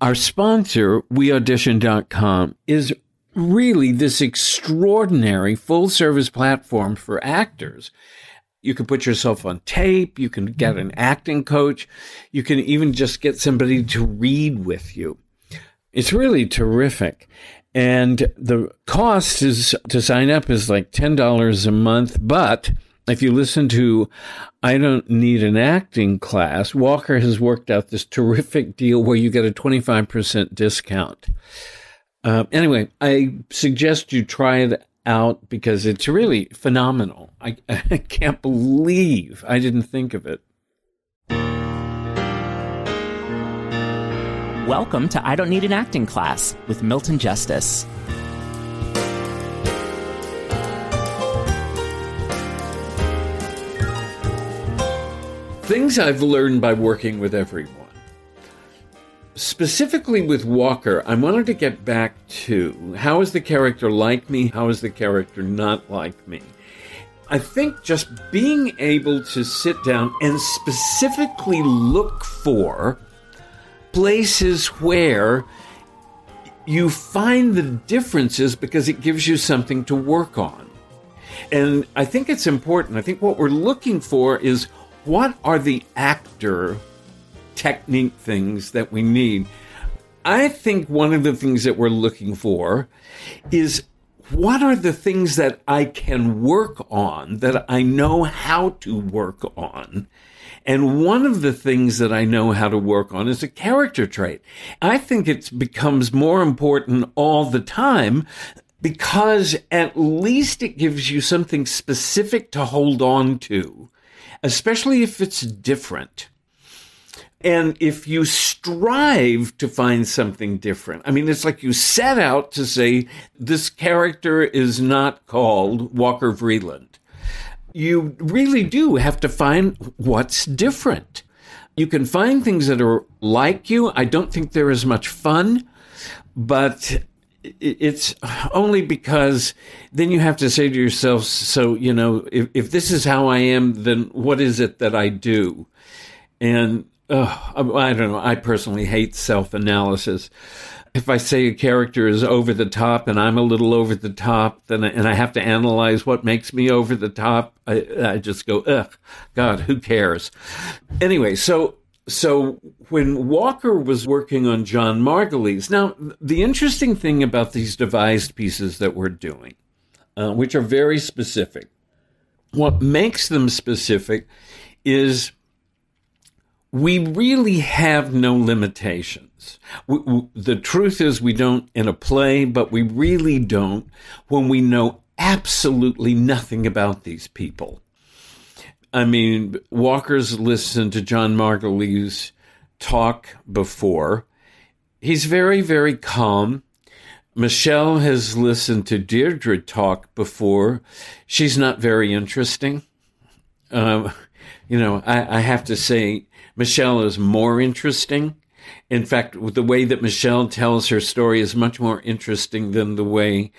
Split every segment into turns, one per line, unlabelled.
Our sponsor, weaudition.com, is really this extraordinary full service platform for actors. You can put yourself on tape. You can get an acting coach. You can even just get somebody to read with you. It's really terrific. And the cost is to sign up is like $10 a month. But if you listen to I Don't Need an Acting class, Walker has worked out this terrific deal where you get a 25% discount. Uh, anyway, I suggest you try it out because it's really phenomenal. I, I can't believe I didn't think of it.
Welcome to I Don't Need an Acting Class with Milton Justice.
Things I've learned by working with everyone. Specifically with Walker, I wanted to get back to how is the character like me? How is the character not like me? I think just being able to sit down and specifically look for places where you find the differences because it gives you something to work on. And I think it's important. I think what we're looking for is what are the actor technique things that we need? I think one of the things that we're looking for is what are the things that I can work on that I know how to work on and one of the things that I know how to work on is a character trait. I think it becomes more important all the time because at least it gives you something specific to hold on to, especially if it's different. And if you strive to find something different, I mean, it's like you set out to say, this character is not called Walker Vreeland you really do have to find what's different. You can find things that are like you. I don't think they're as much fun, but it's only because then you have to say to yourself, so, you know, if, if this is how I am, then what is it that I do? And I don't know. I personally hate self analysis if I say a character is over the top and I'm a little over the top, then I, and I have to analyze what makes me over the top, I, I just go, ugh, God, who cares? Anyway, so so when Walker was working on John Margulies, now the interesting thing about these devised pieces that we're doing, uh, which are very specific, what makes them specific is we really have no limitations. We, we, the truth is, we don't in a play, but we really don't when we know absolutely nothing about these people. I mean, Walker's listened to John Margulies talk before. He's very, very calm. Michelle has listened to Deirdre talk before. She's not very interesting. Um, you know, I, I have to say, Michelle is more interesting. In fact, the way that Michelle tells her story is much more interesting than the way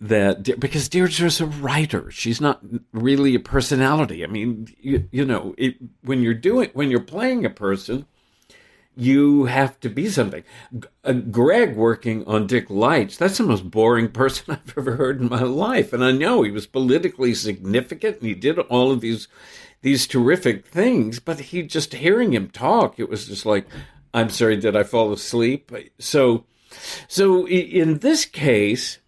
that because Deirdre's a writer. She's not really a personality. I mean, you, you know, it, when you're doing when you're playing a person, you have to be something. Uh, Greg working on Dick Leitch, that's the most boring person I've ever heard in my life. And I know he was politically significant and he did all of these these terrific things, but he just hearing him talk, it was just like, I'm sorry, did I fall asleep? So, so in this case,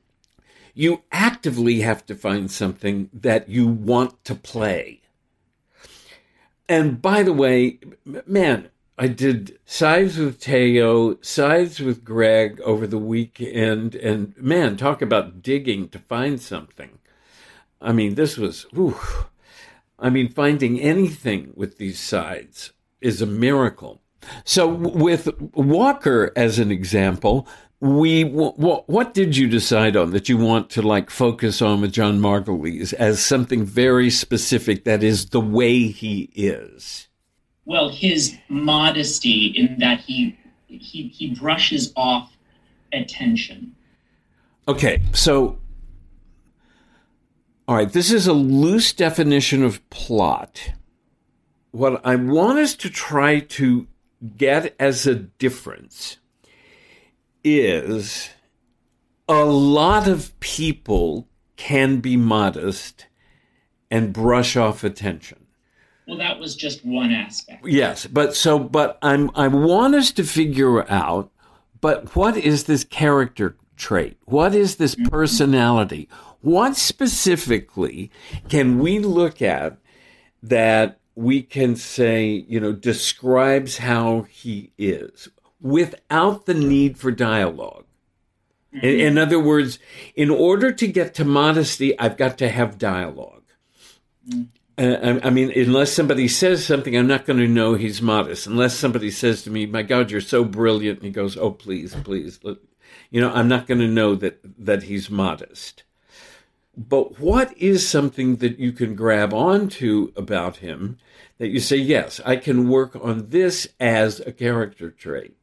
you actively have to find something that you want to play. And by the way, man, I did sides with Teo, sides with Greg over the weekend, and man, talk about digging to find something. I mean, this was, whew, I mean, finding anything with these sides is a miracle. So, with Walker as an example, we what, what did you decide on that you want to like focus on with John Margulies as something very specific that is the way he is?
Well, his modesty in that he he he brushes off attention.
Okay, so all right, this is a loose definition of plot. What I want us to try to get as a difference is a lot of people can be modest and brush off attention.
Well, that was just one aspect.
Yes, but so but I'm I want us to figure out but what is this character trait? What is this mm-hmm. personality? What specifically can we look at that we can say, you know, describes how he is without the need for dialogue? Mm-hmm. In, in, other words, in order to get to modesty, I've got to have dialog mm-hmm. uh, I, I, mean, unless somebody says something, I'm not going to know he's modest. Unless somebody says to me, "My God, you're so brilliant," and he goes, "Oh, please, please," you know, I'm not going to know that that he's modest. But what is something that you can grab onto about him that you say, yes, I can work on this as a character trait?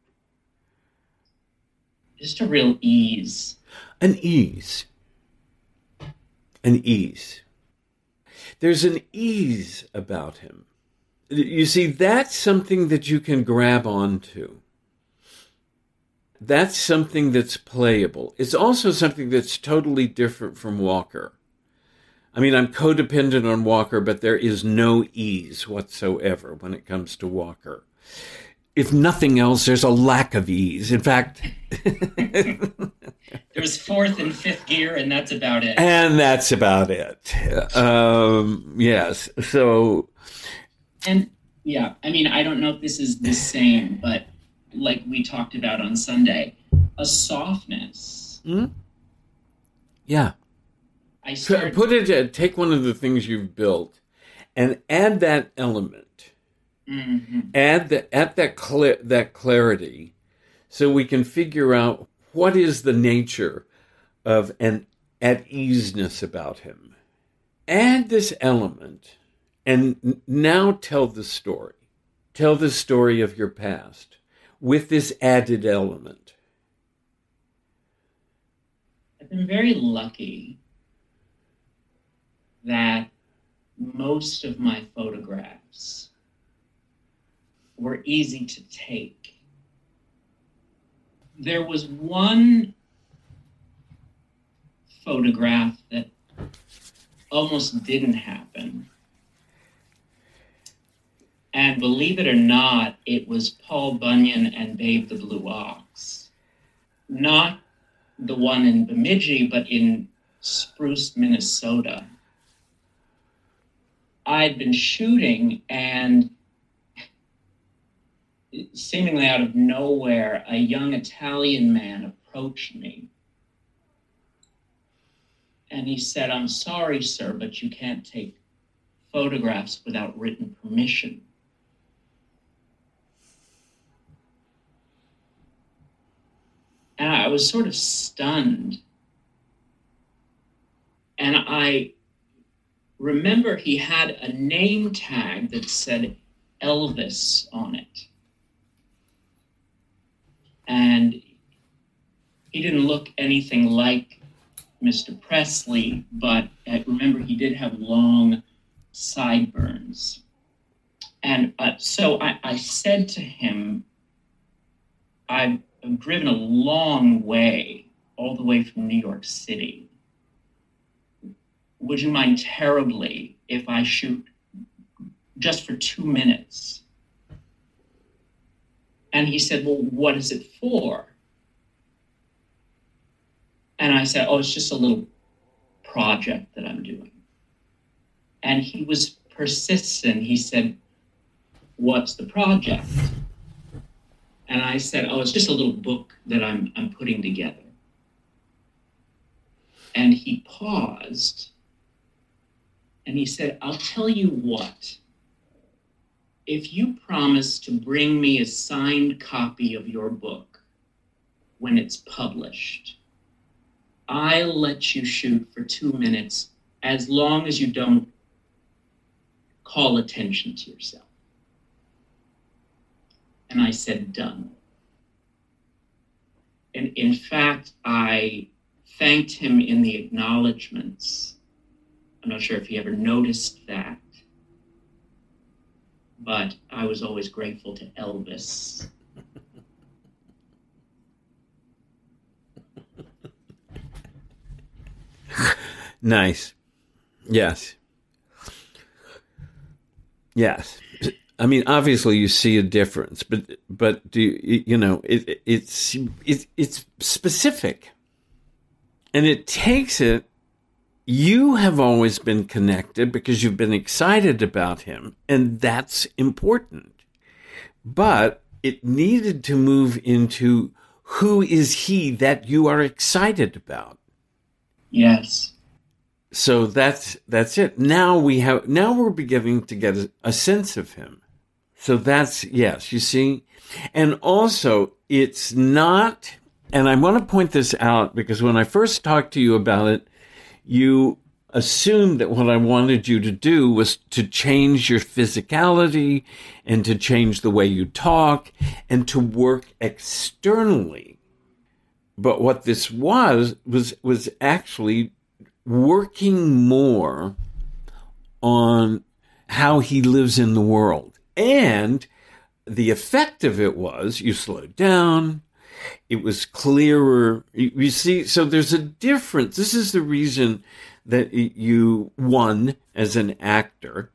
Just a real ease.
An ease. An ease. There's an ease about him. You see, that's something that you can grab onto that's something that's playable. It's also something that's totally different from Walker. I mean, I'm codependent on Walker, but there is no ease whatsoever when it comes to Walker. If nothing else, there's a lack of ease. In fact,
there's fourth and fifth gear, and that's about it.
And that's about it. Um, yes. So.
And yeah, I mean, I don't know if this is the same, but like we talked about on Sunday, a softness.
Mm-hmm. Yeah.
I started-
put it. Uh, take one of the things you've built, and add that element.
Mm-hmm.
Add the add that cl- that clarity, so we can figure out what is the nature of an at easeness about him. Add this element, and now tell the story. Tell the story of your past with this added element?
I've been very lucky that most of my photographs were easy to take. There was one photograph that almost didn't happen and believe it or not, it was Paul Bunyan and Babe the Blue Ox. Not the one in Bemidji, but in Spruce, Minnesota. I'd been shooting, and seemingly out of nowhere, a young Italian man approached me. And he said, I'm sorry, sir, but you can't take photographs without written permission. And I was sort of stunned. And I remember he had a name tag that said Elvis on it. And he didn't look anything like Mr. Presley, but I remember he did have long sideburns. And uh, so I, I said to him, I've I've driven a long way, all the way from New York City. Would you mind terribly if I shoot just for two minutes? And he said, Well, what is it for? And I said, Oh, it's just a little project that I'm doing. And he was persistent. He said, What's the project? And I said, Oh, it's just a little book that I'm, I'm putting together. And he paused and he said, I'll tell you what. If you promise to bring me a signed copy of your book when it's published, I'll let you shoot for two minutes as long as you don't call attention to yourself. And I said, done. And in fact, I thanked him in the acknowledgments. I'm not sure if he ever noticed that, but I was always grateful to Elvis.
nice. Yes. Yes. I mean, obviously, you see a difference, but but do you, you know it, it's it, it's specific, and it takes it. You have always been connected because you've been excited about him, and that's important. But it needed to move into who is he that you are excited about.
Yes
so that's that's it now we have now we're beginning to get a, a, sense of him so that's yes you see and also it's not and i want to point this out because when i first talked to you about it you assumed that what i wanted you to do was to change your physicality and to change the way you talk and to work externally but what this was was was actually working more on how he lives in the world. And the effect of it was you slowed down. It was clearer. You, see, so there's a difference. This is the reason that you, one, as an actor,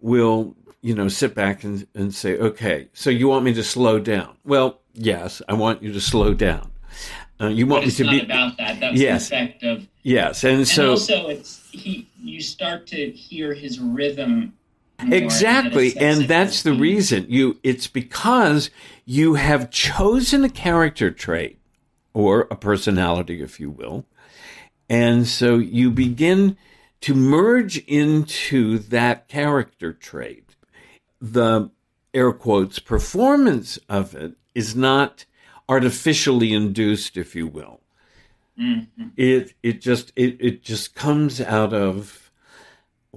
will, you know, sit back and, and say, okay, so you want me to slow down? Well, yes, I want you to slow down. Uh, you want
me
to
be about that. That's yes. the effect of
yes, and,
and
so
also it's he. You start to hear his rhythm.
Exactly, and that's the reason you. It's because you have chosen a character trait or a personality, if you will, and so you begin to merge into that character trait. The air quotes performance of it is not artificially induced, if you will. Mm-hmm. It it just it, it just comes out of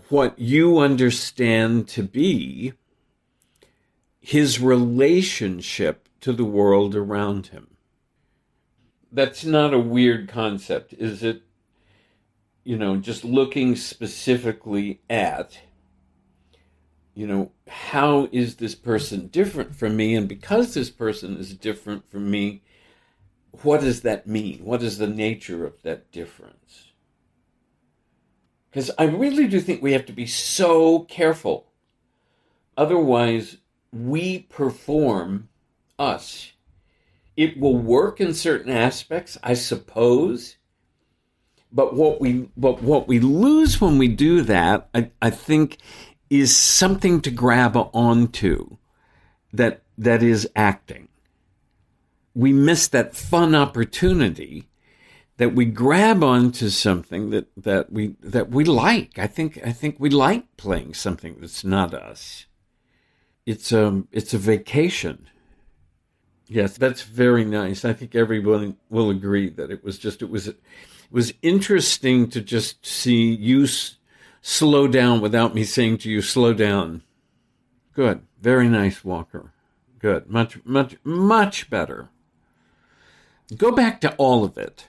what you understand to be his relationship to the world around him. That's not a weird concept, is it? You know, just looking specifically at you know, how is this person different from me? And because this person is different from me, what does that mean? What is the nature of that difference? Because I really do think we have to be so careful. Otherwise, we perform us. It will work in certain aspects, I suppose. But what we but what we lose when we do that, I, I think, is something to grab onto that that is acting. We miss that fun opportunity that we grab onto something that, that we that we like. I think I think we like playing something that's not us. It's a it's a vacation. Yes, that's very nice. I think everyone will agree that it was just it was it was interesting to just see you slow down without me saying to you, slow down. Good. Very nice, Walker. Good. Much, much, much better. Go back to all of it.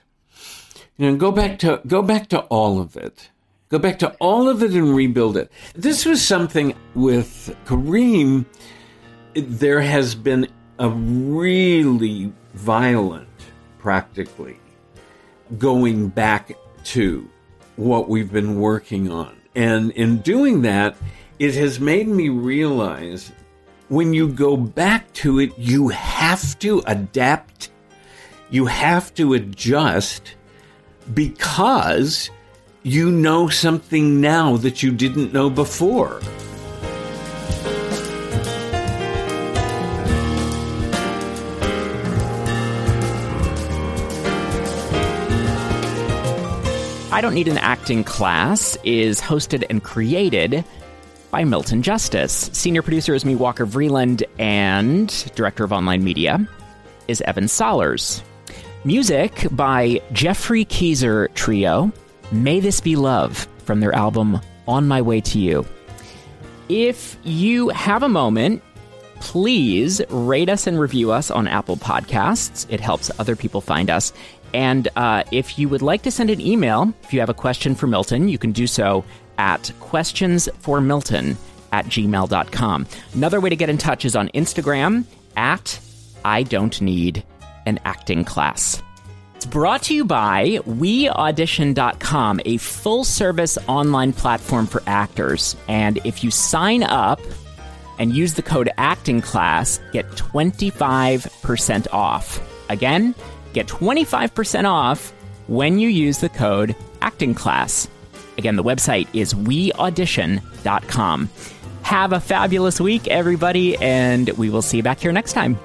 You know, go back to go back to all of it. Go back to all of it and rebuild it. This was something with Kareem. There has been a really violent, practically, going back to what we've been working on. And in doing that, it has made me realize when you go back to it, you have to adapt, you have to adjust because you know something now that you didn't know before.
I Don't Need an Acting Class is hosted and created by Milton Justice. Senior producer is me, Walker Vreeland, and director of online media is Evan Solers. Music by Geoffrey Keezer Trio, May This Be Love, from their album On My Way to You. If you have a moment, please rate us and review us on Apple Podcasts. It helps other people find us. And uh, if you would like to send an email, if you have a question for Milton, you can do so at questionsformilton at gmail.com. Another way to get in touch is on Instagram at I don't need an acting class.
It's brought to you by WeAudition.com, a full service online platform for actors. And if you sign up and use the code Acting Class, get 25% off. Again, get 25% off when you use the code Acting Class. Again, the website is weaudition.com. Have a fabulous week, everybody, and we will see you back here next time.